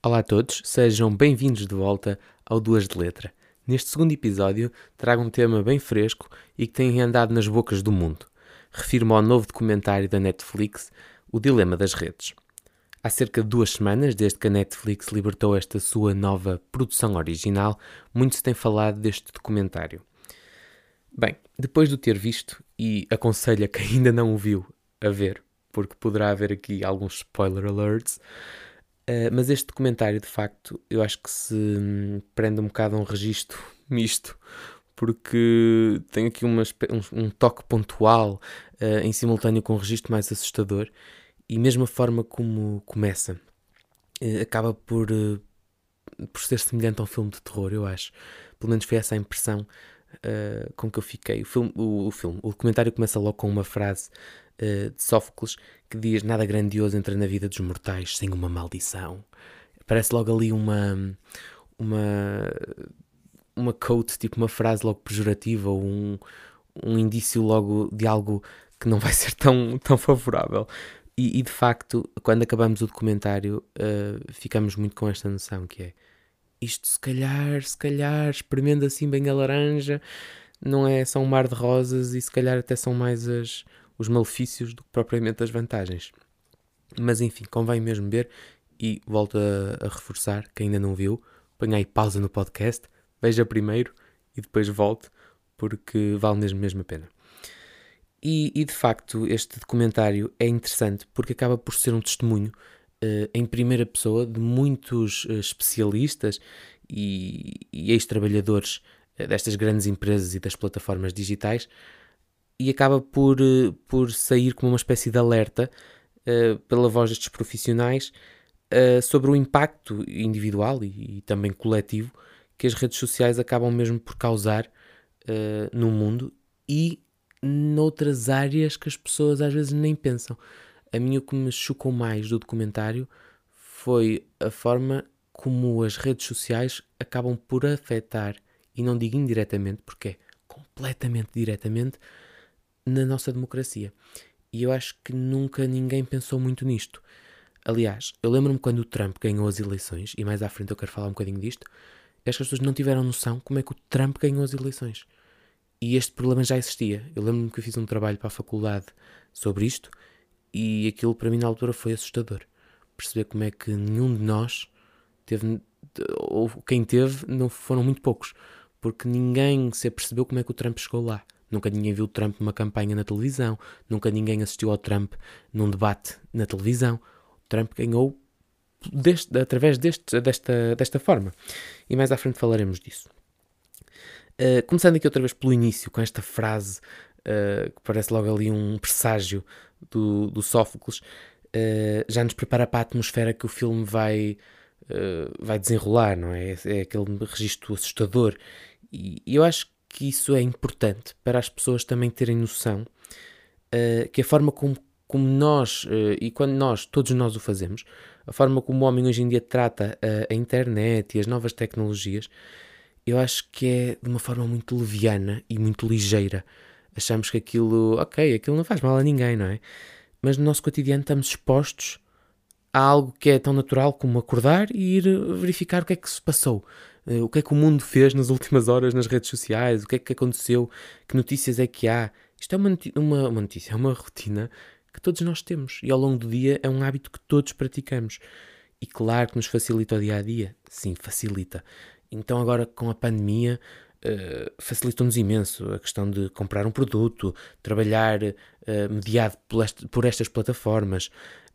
Olá a todos, sejam bem-vindos de volta ao Duas de Letra. Neste segundo episódio, trago um tema bem fresco e que tem andado nas bocas do mundo. Refiro-me ao novo documentário da Netflix, O Dilema das Redes. Há cerca de duas semanas, desde que a Netflix libertou esta sua nova produção original, muito se tem falado deste documentário. Bem, depois de o ter visto, e aconselho a quem ainda não o viu a ver, porque poderá haver aqui alguns spoiler alerts, Uh, mas este documentário, de facto, eu acho que se hum, prende um bocado a um registro misto, porque tem aqui uma, um, um, toque pontual uh, em simultâneo com um registro mais assustador e mesmo a forma como começa uh, acaba por, por ser semelhante a um filme de terror, eu acho. Pelo menos foi essa a impressão com que eu fiquei. O filme, o, o, filme, o documentário começa logo com uma frase uh, de Sófocles que diz: Nada grandioso entra na vida dos mortais sem uma maldição. Parece logo ali uma. uma uma quote, tipo uma frase logo pejorativa ou um, um indício logo de algo que não vai ser tão, tão favorável. E, e de facto, quando acabamos o documentário, uh, ficamos muito com esta noção que é isto se calhar, se calhar, espremendo assim bem a laranja, não é só um mar de rosas e se calhar até são mais as, os malefícios do que propriamente as vantagens. Mas enfim, convém mesmo ver e volto a, a reforçar, quem ainda não viu, ponha aí pausa no podcast, veja primeiro e depois volte, porque vale mesmo, mesmo a pena. E, e, de facto, este documentário é interessante porque acaba por ser um testemunho uh, em primeira pessoa de muitos uh, especialistas e, e ex-trabalhadores uh, destas grandes empresas e das plataformas digitais e acaba por, eh, por sair como uma espécie de alerta uh, pela voz destes profissionais uh, sobre o impacto individual e, e, também coletivo que as redes sociais acabam mesmo por causar uh, no mundo e noutras áreas que as pessoas às vezes nem pensam. A minha o que me chocou mais do documentário foi a forma como as redes sociais acabam por afetar, e não digo indiretamente, porque é completamente diretamente, na nossa democracia. E eu acho que nunca ninguém pensou muito nisto. Aliás, eu lembro-me quando o Trump ganhou as eleições, e mais à frente eu quero falar um bocadinho disto, é que as pessoas não tiveram noção como é que o Trump ganhou as eleições. E este problema já existia. Eu lembro-me que eu fiz um trabalho para a faculdade sobre isto, e aquilo para mim na altura foi assustador. Perceber como é que nenhum de nós teve, ou quem teve, não foram muito poucos, porque ninguém se apercebeu como é que o Trump chegou lá. Nunca ninguém viu Trump numa campanha na televisão. Nunca ninguém assistiu ao Trump num debate na televisão. Trump ganhou deste, através deste, desta, desta forma. E mais à frente falaremos disso. Uh, começando aqui outra vez pelo início, com esta frase uh, que parece logo ali um presságio do, do Sófocles, uh, já nos prepara para a atmosfera que o filme vai, vai desenrolar, não é? É aquele registro assustador. E, e eu acho que isso é importante para as pessoas também terem noção uh, que a forma como, como nós, uh, e quando nós, todos nós o fazemos, a forma como o homem hoje em dia trata uh, a internet e as novas tecnologias, eu acho que é de uma forma muito leviana e muito ligeira. Achamos que aquilo, ok, aquilo não faz mal a ninguém, não é? Mas no nosso cotidiano estamos expostos a algo que é tão natural como acordar e ir verificar o que é que se passou. Eh, o que é que o mundo fez nas últimas horas nas redes sociais, o que é que aconteceu, que notícias é que há. Isto é uma, uma, uma notícia, é uma rotina que todos nós temos e ao longo do dia é um hábito que todos praticamos. E claro que nos facilita o dia a dia. Sim, facilita. Então, agora com a pandemia, uh, facilitou-nos imenso a questão de comprar um produto, trabalhar uh, mediado por, este, por, estas plataformas,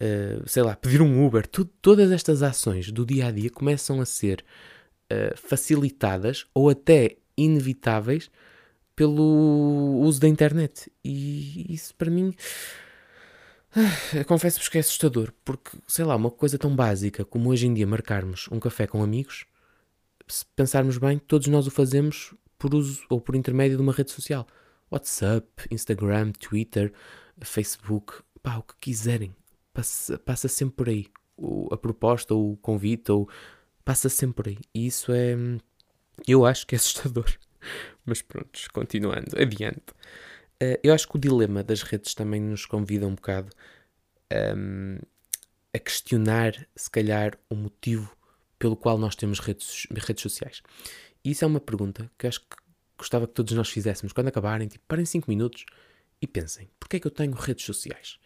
uh, sei lá, pedir um Uber. Tudo, todas estas ações do dia a dia começam a ser uh, facilitadas ou até inevitáveis pelo uso da internet. E isso para mim. Uh, Confesso-vos que é assustador, porque, sei lá, uma coisa tão básica como hoje em dia marcarmos um café com amigos, se pensarmos bem, todos nós o fazemos por uso ou por intermédio de uma rede social. WhatsApp, Instagram, Twitter, Facebook, pá, o que quiserem. Passa, passa sempre por aí. O, a proposta, ou o convite, ou passa sempre por aí. E isso é. Eu acho que é assustador. Mas pronto, continuando, adiante. Uh, eu acho que o dilema das redes também nos convida um bocado um, a questionar, se calhar, o motivo pelo qual nós temos redes, redes sociais? E isso é uma pergunta que acho que gostava que todos nós fizéssemos. Quando acabarem, tipo, parem 5 minutos e pensem: porquê é que eu tenho redes sociais?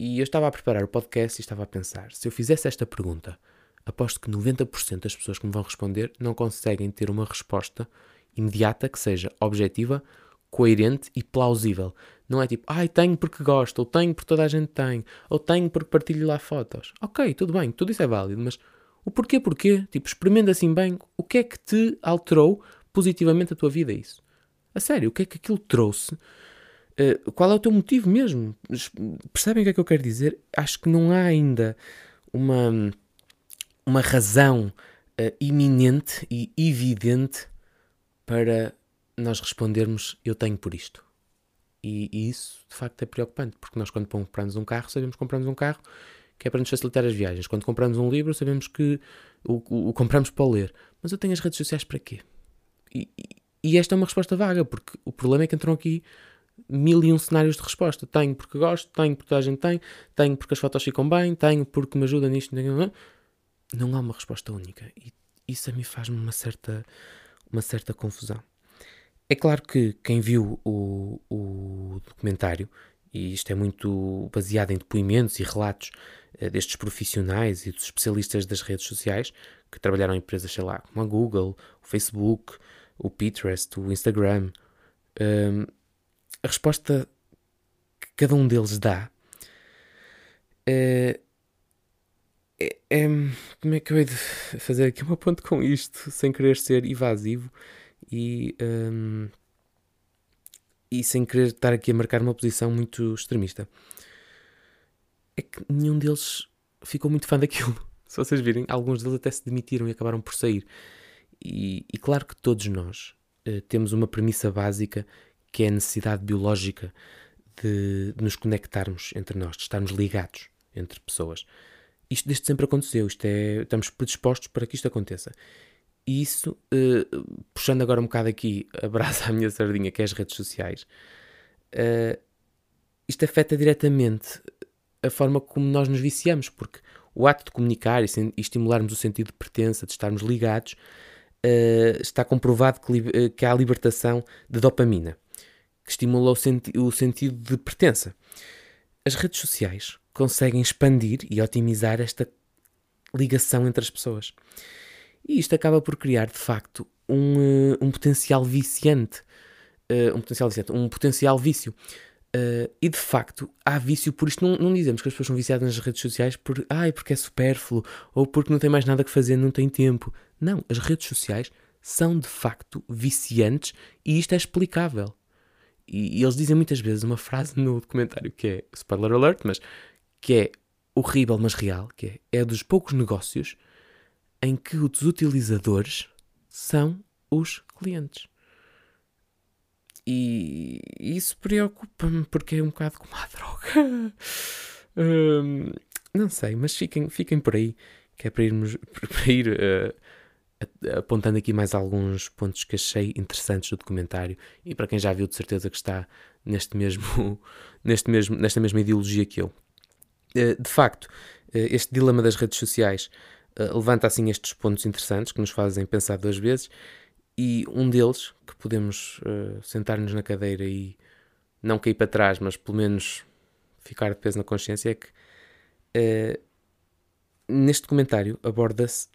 E eu estava a preparar o podcast e estava a pensar: se eu fizesse esta pergunta, aposto que 90% das pessoas que me vão responder não conseguem ter uma resposta imediata que seja objetiva, coerente e plausível. Não é tipo, ai, tenho porque gosto, ou tenho porque toda a gente tem, ou tenho porque partilho lá fotos. Ok, tudo bem, tudo isso é válido, mas o porquê, porquê? Tipo, experimenta assim bem o que é que te alterou positivamente a tua vida, isso. A sério, o que é que aquilo trouxe? Uh, qual é o teu motivo mesmo? Percebem o que é que eu quero dizer? Acho que não há ainda uma, uma razão uh, iminente e evidente para nós respondermos eu tenho por isto. E, e, isso de facto é preocupante, porque nós quando compramos um carro, sabemos que compramos um carro que é para nos facilitar as viagens. Quando compramos um livro, sabemos que o, o, o compramos para ler. Mas eu tenho as redes sociais para quê? E, e, esta é uma resposta vaga, porque o problema é que entram aqui mil e um cenários de resposta. Tenho porque gosto, tenho porque toda a gente tem, tenho porque as fotos ficam bem, tenho porque me ajuda nisto. Não há uma resposta única. E isso a mim faz-me uma certa, uma certa confusão. É claro que quem viu o, o documentário, e isto é muito baseado em depoimentos e relatos uh, destes profissionais e dos especialistas das redes sociais que trabalharam em empresas, sei lá, como a Google, o Facebook, o Pinterest, o Instagram, um, a resposta que cada um deles dá uh, é, como é que eu hei de fazer aqui uma ponte com isto sem querer ser evasivo e, um, e sem querer estar aqui a marcar uma posição muito extremista. É que nenhum deles ficou muito fã daquilo. Se vocês virem, alguns deles até se demitiram e acabaram por sair. E, e claro que todos nós uh, temos uma premissa básica que é a necessidade biológica de, de, nos conectarmos entre nós, de estarmos ligados entre pessoas. Isto desde sempre aconteceu, isto é, estamos predispostos para que isto aconteça. E isso, uh, puxando agora um bocado aqui a brasa à minha sardinha, que é as redes sociais, uh, isto afeta diretamente a forma como nós nos viciamos, porque o ato de comunicar e, estimularmos o sentido de pertença, de estarmos ligados, uh, está comprovado que, que, há a libertação de dopamina, que estimula o, senti o sentido de pertença. As redes sociais conseguem expandir e otimizar esta ligação entre as pessoas. E isto acaba por criar, de facto, um, uh, um potencial viciante. Uh, um potencial viciante, um potencial vício. Uh, e de facto, há vício por isto. Não, não, dizemos que as pessoas são viciadas nas redes sociais por, ai, porque é supérfluo ou porque não tem mais nada que fazer, não tem tempo. Não, as redes sociais são de facto viciantes e isto é explicável. E, e eles dizem muitas vezes uma frase no documentário que é spoiler alert, mas que é horrível, mas real, que é, é dos poucos negócios em que os utilizadores são os clientes. E isso preocupa-me porque é um bocado como a droga. Hum, não sei, mas fiquem, fiquem por aí, que é para, irmos, para ir uh, apontando aqui mais alguns pontos que achei interessantes do documentário e para quem já viu, de certeza que está neste mesmo, neste mesmo, nesta mesma ideologia que eu. Uh, de facto, uh, este dilema das redes sociais eh, levanta assim estes pontos interessantes que nos fazem pensar duas vezes e um deles que podemos sentar-nos na cadeira e não cair para trás, mas pelo menos ficar de peso na consciência é que neste documentário aborda-se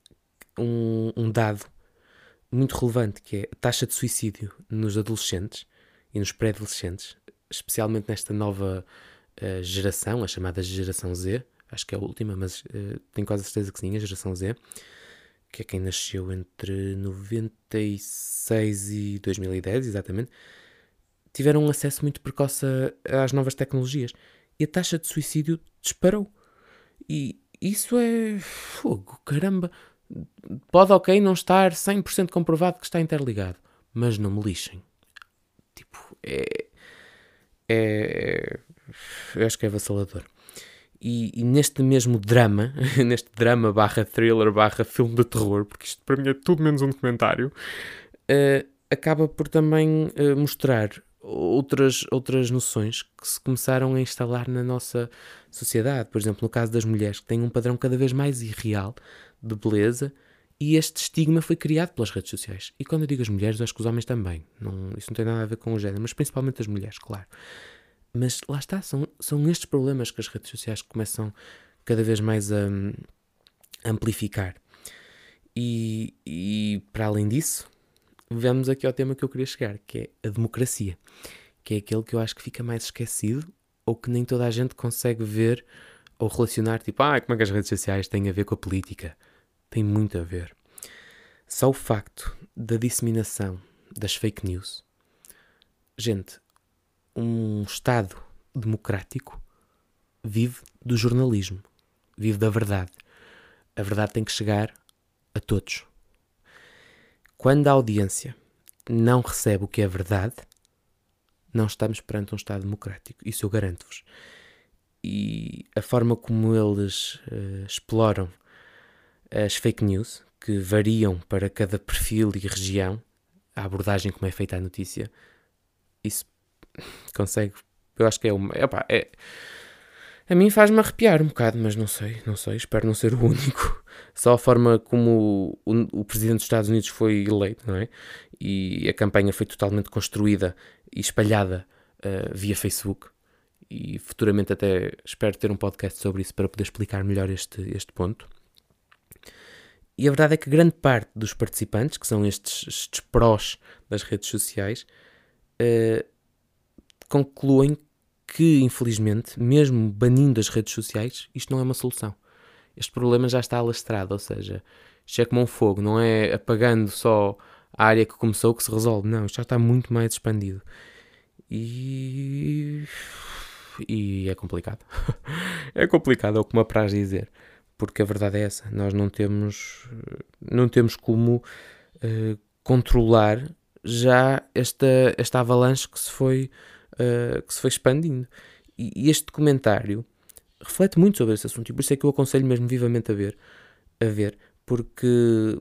um, um, dado muito relevante que é a taxa de suicídio nos adolescentes e nos pré-adolescentes, especialmente nesta nova uh, geração, a chamada geração Z, acho que é a última, mas uh, tenho quase certeza que sim, a geração Z, que é quem nasceu entre 96 e 2010, exatamente, tiveram um acesso muito precoce às novas tecnologias e a taxa de suicídio disparou. E isso é fogo, caramba. Pode, ok, não estar 100% comprovado que está interligado, mas não me lixem. Tipo, é. É. Acho que é avassalador. E, e, neste mesmo drama, neste drama barra thriller barra filme de terror, porque isto para mim é tudo menos um documentário, uh, acaba por também uh, mostrar outras, outras noções que se começaram a instalar na nossa sociedade. Por exemplo, no caso das mulheres, que têm um padrão cada vez mais irreal de beleza, e este estigma foi criado pelas redes sociais. E quando eu digo as mulheres, acho que os homens também. Não, isso não tem nada a ver com o género, mas principalmente as mulheres, claro. Mas lá está, são, são estes problemas que as redes sociais começam cada vez mais a, a amplificar. E, e para além disso, vamos aqui ao tema que eu queria chegar, que é a democracia, que é aquele que eu acho que fica mais esquecido ou que nem toda a gente consegue ver ou relacionar, tipo, ah, como é que as redes sociais têm a ver com a política? Tem muito a ver. Só o facto da disseminação das fake news. Gente, um Estado democrático vive do jornalismo, vive da verdade. A verdade tem que chegar a todos. Quando a audiência não recebe o que é verdade, não estamos perante um Estado democrático. Isso eu garanto-vos. E a forma como eles uh, exploram as fake news, que variam para cada perfil e região, a abordagem como é feita a notícia, isso consegue. Eu acho que é uma. Opa, é, a mim faz-me arrepiar um bocado, mas não sei, não sei, espero não ser o único. Só a forma como o, o, Presidente dos Estados Unidos foi eleito, não é? E a campanha foi totalmente construída e espalhada uh, via Facebook. E futuramente até espero ter um podcast sobre isso para poder explicar melhor este, este ponto. E a verdade é que grande parte dos participantes, que são estes, estes prós das redes sociais, uh, concluem que, infelizmente, mesmo banindo as redes sociais, isto não é uma solução. Este problema já está alastrado, ou seja, isto é como um fogo, não é apagando só a área que começou que se resolve, não, isto já está muito mais expandido. E. E é complicado. é complicado, é o que me apraz dizer. Porque a verdade é essa, nós não temos, não temos como uh, controlar já esta, esta avalanche que se foi uh, que se foi expandindo. E, e, este documentário reflete muito sobre esse assunto, e por isso é que eu aconselho mesmo vivamente a ver, a ver porque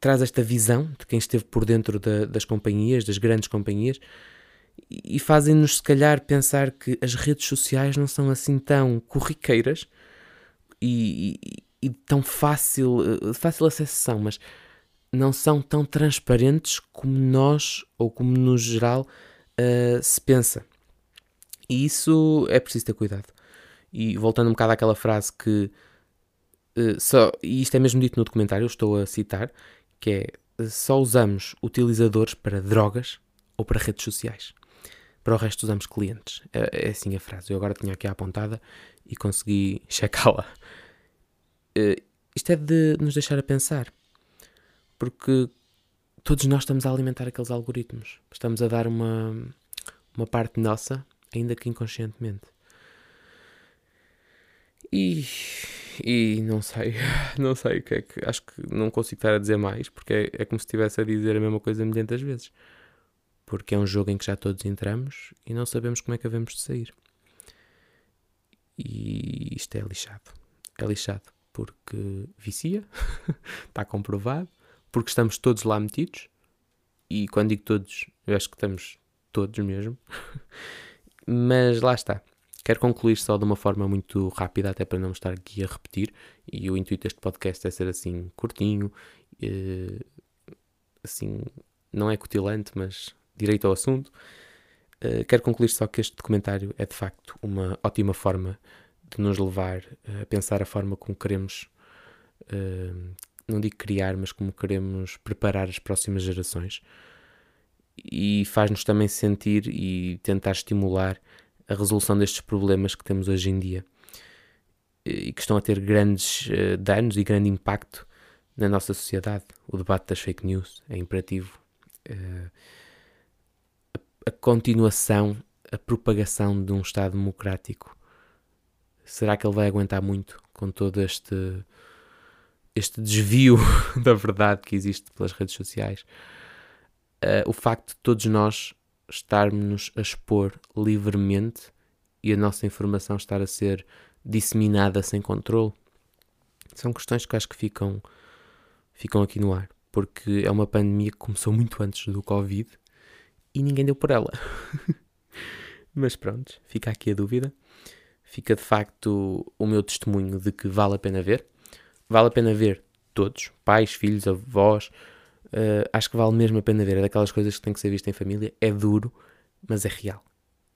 traz esta visão de quem esteve por dentro da, das companhias, das grandes companhias, e, e fazem-nos, se calhar, pensar que as redes sociais não são assim tão corriqueiras e, e, e tão fácil, eh, fácil acessão, mas não são tão transparentes como nós, ou como no geral, uh, se pensa. E isso é preciso ter cuidado. E voltando um bocado àquela frase que. Uh, só, e isto é mesmo dito no documentário, estou a citar, que é só usamos utilizadores para drogas ou para redes sociais. Para o resto usamos clientes. É, é assim a frase. Eu agora tinha aqui apontada e consegui checá-la. Uh, isto é de nos deixar a pensar. Porque todos nós estamos a alimentar aqueles algoritmos. Estamos a dar uma, uma parte nossa, ainda que inconscientemente. E, e não sei, não sei o que é que. Acho que não consigo estar a dizer mais, porque é, é como se estivesse a dizer a mesma coisa milhentas vezes. Porque é um jogo em que já todos entramos e não sabemos como é que havemos de sair. E isto é lixado. É lixado porque vicia, está comprovado porque estamos todos lá metidos. E quando digo todos, eu acho que estamos todos mesmo. Mas lá está. Quero concluir só de uma forma muito rápida, até para não estar aqui a repetir. E o intuito deste podcast é ser assim curtinho, eh, assim, não é cutilante, mas direito ao assunto. Eh, quero concluir só que este documentário é de facto uma ótima forma de nos levar a pensar a forma como queremos eh, não digo criar, mas como queremos preparar as próximas gerações. E faz-nos também sentir e tentar estimular a resolução destes problemas que temos hoje em dia e que estão a ter grandes uh, danos e grande impacto na nossa sociedade. O debate das fake news é imperativo. Uh, a, a continuação, a propagação de um Estado democrático. Será que ele vai aguentar muito com todo este este desvio da verdade que existe pelas redes sociais, uh, o facto de todos nós estarmos a expor livremente e a nossa informação estar a ser disseminada sem controle, são questões que acho que ficam, ficam aqui no ar, porque é uma pandemia que começou muito antes do Covid e ninguém deu por ela. Mas pronto, fica aqui a dúvida. Fica de facto o meu testemunho de que vale a pena ver. Vale a pena ver todos, pais, filhos, avós. Uh, acho que vale mesmo a pena ver. É daquelas coisas que tem que ser vista em família. É duro, mas é real.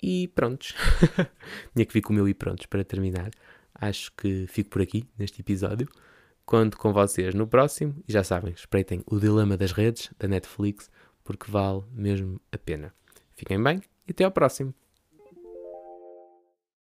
E prontos. Tinha que vir com o meu e prontos para terminar. Acho que fico por aqui neste episódio. Conto com vocês no próximo. E já sabem, espreitem o Dilema das Redes da Netflix, porque vale mesmo a pena. Fiquem bem e até ao próximo.